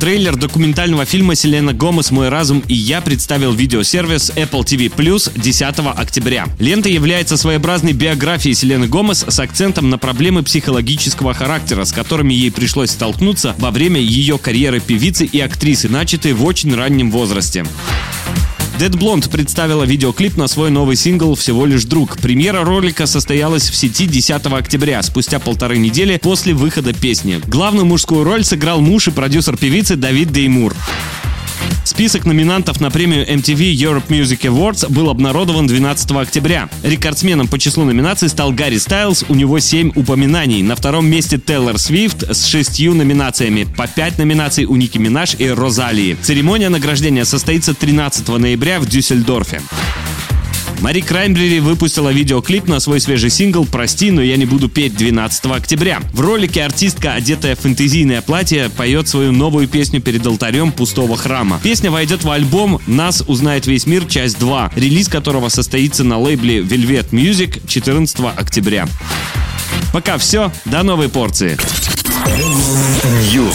Трейлер документального фильма «Селена Гомес. Мой разум и я» представил видеосервис Apple TV Plus 10 октября. Лента является своеобразной биографией Селены Гомес с акцентом на проблемы психологического характера, с которыми ей пришлось столкнуться во время ее карьеры певицы и актрисы, начатой в очень раннем возрасте. Dead Blonde представила видеоклип на свой новый сингл «Всего лишь друг». Премьера ролика состоялась в сети 10 октября, спустя полторы недели после выхода песни. Главную мужскую роль сыграл муж и продюсер певицы Давид Деймур. Список номинантов на премию MTV Europe Music Awards был обнародован 12 октября. Рекордсменом по числу номинаций стал Гарри Стайлз, у него 7 упоминаний. На втором месте Тейлор Свифт с шестью номинациями, по 5 номинаций у Ники Минаж и Розалии. Церемония награждения состоится 13 ноября в Дюссельдорфе. Мари Краймбрери выпустила видеоклип на свой свежий сингл «Прости, но я не буду петь» 12 октября. В ролике артистка, одетая в фэнтезийное платье, поет свою новую песню перед алтарем пустого храма. Песня войдет в альбом «Нас узнает весь мир. Часть 2», релиз которого состоится на лейбле Velvet Music 14 октября. Пока все, до новой порции. News.